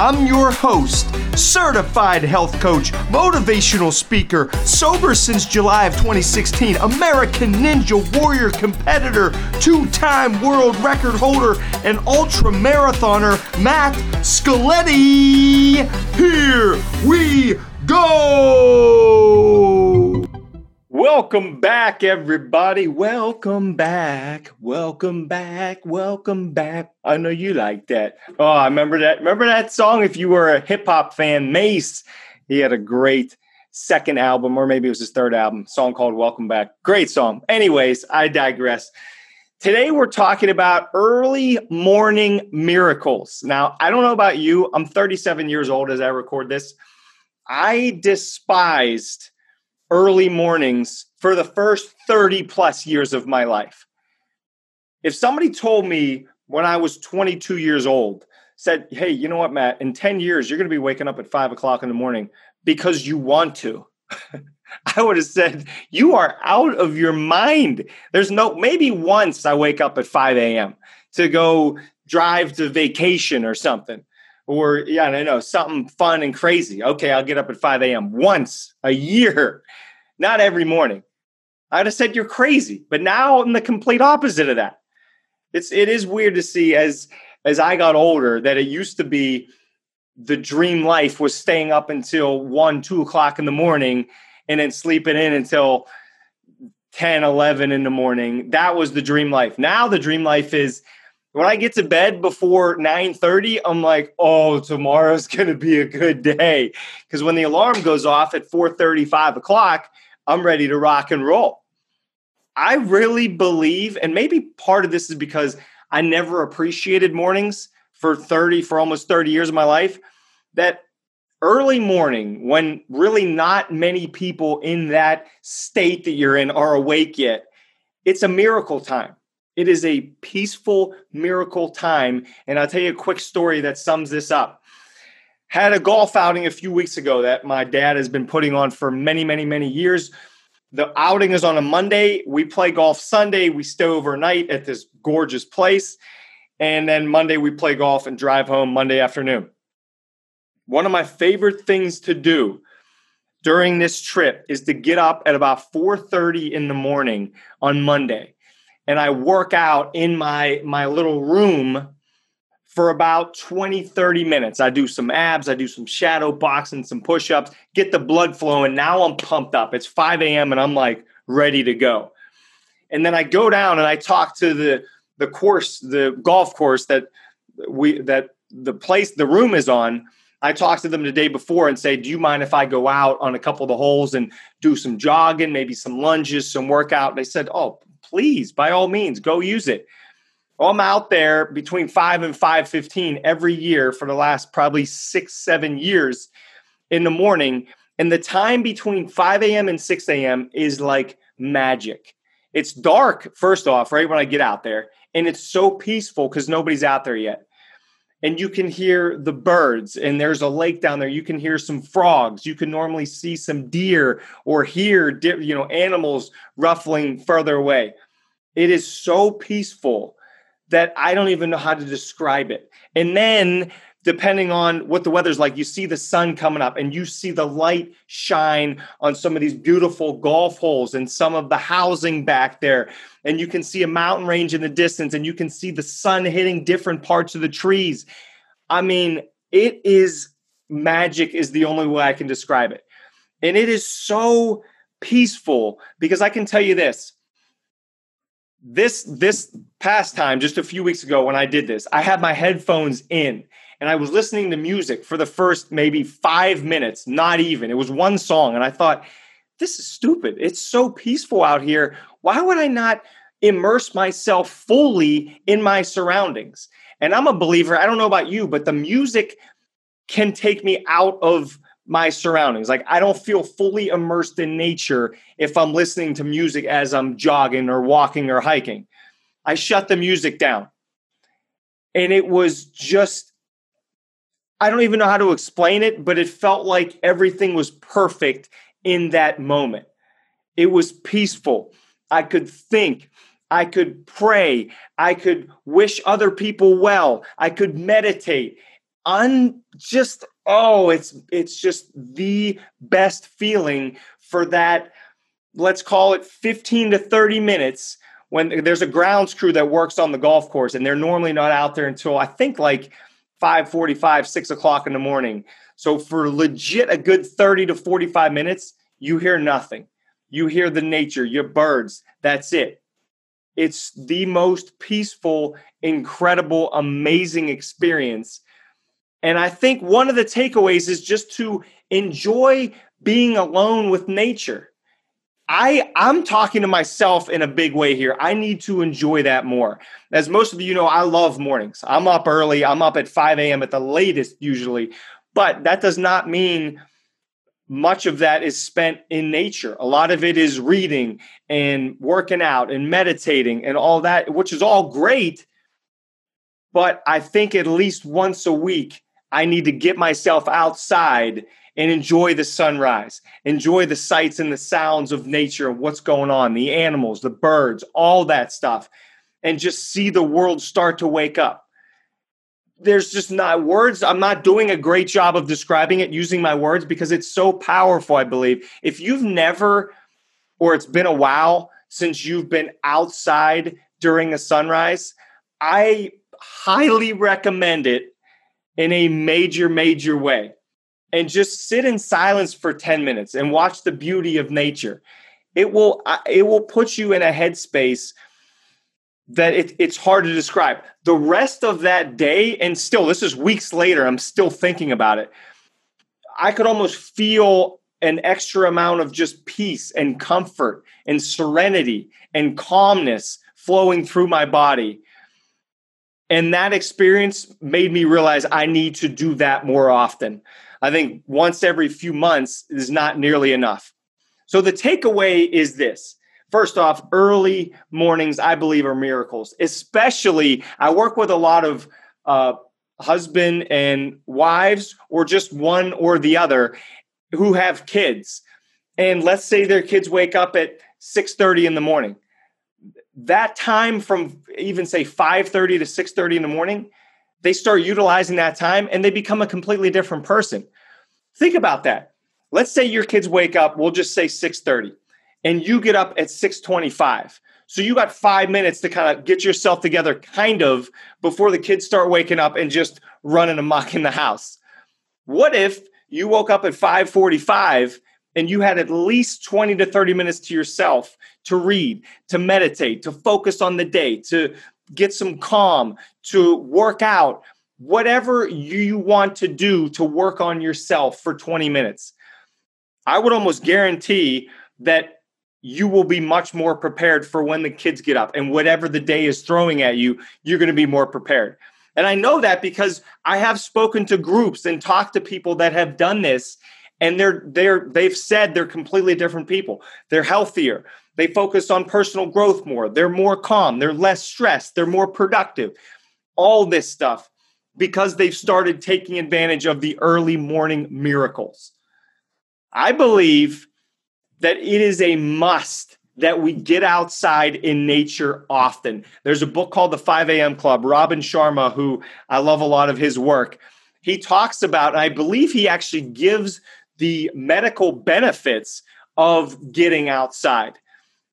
I'm your host, certified health coach, motivational speaker, sober since July of 2016, American Ninja Warrior competitor, two time world record holder, and ultra marathoner, Matt Scaletti. Here we go! Welcome back, everybody. Welcome back. Welcome back. Welcome back. I know you like that. Oh, I remember that. Remember that song? If you were a hip hop fan, Mase, he had a great second album, or maybe it was his third album, song called Welcome Back. Great song. Anyways, I digress. Today, we're talking about early morning miracles. Now, I don't know about you. I'm 37 years old as I record this. I despised early mornings for the first 30 plus years of my life. If somebody told me when I was 22 years old, said, Hey, you know what, Matt, in 10 years, you're going to be waking up at five o'clock in the morning because you want to. I would have said, You are out of your mind. There's no, maybe once I wake up at 5 a.m. to go drive to vacation or something. Or, yeah, I know, something fun and crazy. Okay, I'll get up at 5 a.m. once a year not every morning. I'd have said you're crazy. But now I'm the complete opposite of that. It's it is weird to see as as I got older that it used to be the dream life was staying up until one, two o'clock in the morning and then sleeping in until 10, 11 in the morning. That was the dream life. Now the dream life is when I get to bed before 9:30, I'm like, "Oh, tomorrow's to be a good day." Because when the alarm goes off at 4:30, 5 o'clock, I'm ready to rock and roll. I really believe, and maybe part of this is because I never appreciated mornings for 30, for almost 30 years of my life, that early morning, when really not many people in that state that you're in are awake yet, it's a miracle time. It is a peaceful miracle time. And I'll tell you a quick story that sums this up had a golf outing a few weeks ago that my dad has been putting on for many, many, many years. The outing is on a Monday. We play golf Sunday. We stay overnight at this gorgeous place. And then Monday, we play golf and drive home Monday afternoon. One of my favorite things to do during this trip is to get up at about 4:30 in the morning on Monday and I work out in my my little room for about 20, 30 minutes. I do some abs, I do some shadow boxing, some push ups, get the blood flowing. Now I'm pumped up. It's 5 a.m. and I'm like ready to go. And then I go down and I talk to the the course, the golf course that we that the place the room is on. I talked to them the day before and say, "Do you mind if I go out on a couple of the holes and do some jogging, maybe some lunges, some workout?" They said, "Oh, please, by all means, go use it." I'm out there between five and five fifteen every year for the last probably six, seven years in the morning. And the time between 5 a.m. and 6 a.m. is like magic. It's dark, first off, right when I get out there. And it's so peaceful because nobody's out there yet. And you can hear the birds, and there's a lake down there. You can hear some frogs. You can normally see some deer or hear, you know, animals ruffling further away. It is so peaceful that I don't even know how to describe it. And then depending on what the weather's like, you see the sun coming up and you see the light shine on some of these beautiful golf holes and some of the housing back there. And you can see a mountain range in the distance and you can see the sun hitting different parts of the trees. I mean, it is magic, is the only way I can describe it. And it is so peaceful because I can tell you this this this past time just a few weeks ago when i did this i had my headphones in and i was listening to music for the first maybe five minutes not even it was one song and i thought this is stupid it's so peaceful out here why would i not immerse myself fully in my surroundings and i'm a believer i don't know about you but the music can take me out of my surroundings. Like I don't feel fully immersed in nature if I'm listening to music as I'm jogging or walking or hiking. I shut the music down. And it was just I don't even know how to explain it, but it felt like everything was perfect in that moment. It was peaceful. I could think. I could pray. I could wish other people well. I could meditate. Un just oh, it's it's just the best feeling for that let's call it 15 to 30 minutes when there's a grounds crew that works on the golf course and they're normally not out there until I think like 5:45, 6 o'clock in the morning. So for legit a good 30 to 45 minutes, you hear nothing. You hear the nature, your birds. That's it. It's the most peaceful, incredible, amazing experience. And I think one of the takeaways is just to enjoy being alone with nature. I I'm talking to myself in a big way here. I need to enjoy that more. As most of you know, I love mornings. I'm up early. I'm up at 5 a.m. at the latest usually, but that does not mean much of that is spent in nature. A lot of it is reading and working out and meditating and all that, which is all great. But I think at least once a week, I need to get myself outside and enjoy the sunrise, enjoy the sights and the sounds of nature what's going on, the animals, the birds, all that stuff, and just see the world start to wake up. There's just not words. I'm not doing a great job of describing it using my words because it's so powerful, I believe. If you've never, or it's been a while since you've been outside during a sunrise, I highly recommend it in a major, major way and just sit in silence for 10 minutes and watch the beauty of nature. It will uh, it will put you in a headspace that it, it's hard to describe. The rest of that day and still this is weeks later i'm still thinking about it i could almost feel an extra amount of just peace and comfort and serenity and calmness flowing through my body. And that experience made me realize i need to do that more often I think once every few months is not nearly enough. So the takeaway is this. First off, early mornings, I believe, are miracles. Especially, I work with a lot of uh, husband and wives, or just one or the other, who have kids. And let's say their kids wake up at 6:30 in the morning. That time from even say 5:30 to 6:30 in the morning they start utilizing that time and they become a completely different person. Think about that. Let's say your kids wake up, we'll just say 6:30, and you get up at 6:25. So you got 5 minutes to kind of get yourself together kind of before the kids start waking up and just running amok in the house. What if you woke up at 5:45 and you had at least 20 to 30 minutes to yourself to read, to meditate, to focus on the day, to get some calm, to work out, whatever you want to do to work on yourself for 20 minutes. I would almost guarantee that you will be much more prepared for when the kids get up and whatever the day is throwing at you, you're going to be more prepared. And I know that because I have spoken to groups and talked to people that have done this and they're they're they've said they're completely different people. They're healthier. They focus on personal growth more. They're more calm. They're less stressed. They're more productive. All this stuff because they've started taking advantage of the early morning miracles. I believe that it is a must that we get outside in nature often. There's a book called The 5 a.m. Club. Robin Sharma, who I love a lot of his work, he talks about, I believe he actually gives the medical benefits of getting outside.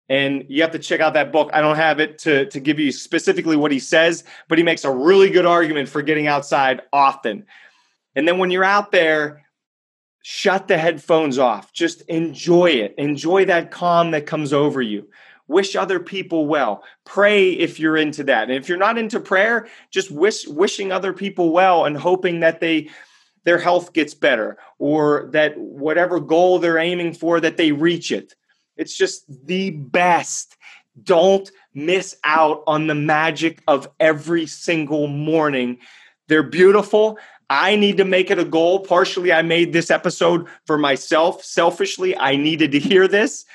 And you have to check out that book. I don't have it to, to give you specifically what he says, but he makes a really good argument for getting outside often. And then when you're out there, shut the headphones off. Just enjoy it. Enjoy that calm that comes over you. Wish other people well. Pray if you're into that. And if you're not into prayer, just wish wishing other people well and hoping that they their health gets better or that whatever goal they're aiming for that they reach it it's just the best. Don't miss out on the magic of every single morning. They're beautiful. I need to make it a goal. Partially, I made this episode for myself. Selfishly, I needed to hear this.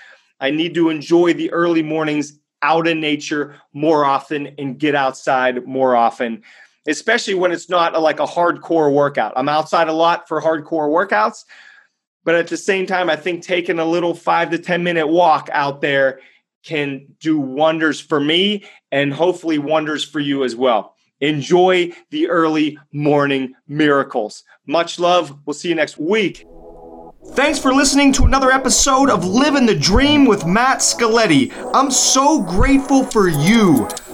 I need to enjoy the early mornings out in nature more often and get outside more often. especially when it's not a, like a hardcore workout. I'm outside a lot for hardcore workouts, but at the same time, I think taking a little five to 10 minute walk out there can do wonders for me and hopefully wonders for you as well. Enjoy the early morning miracles. Much love. We'll see you next week. Thanks for listening to another episode of Living the Dream with Matt Scaletti. I'm so grateful for you.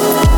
Thank you.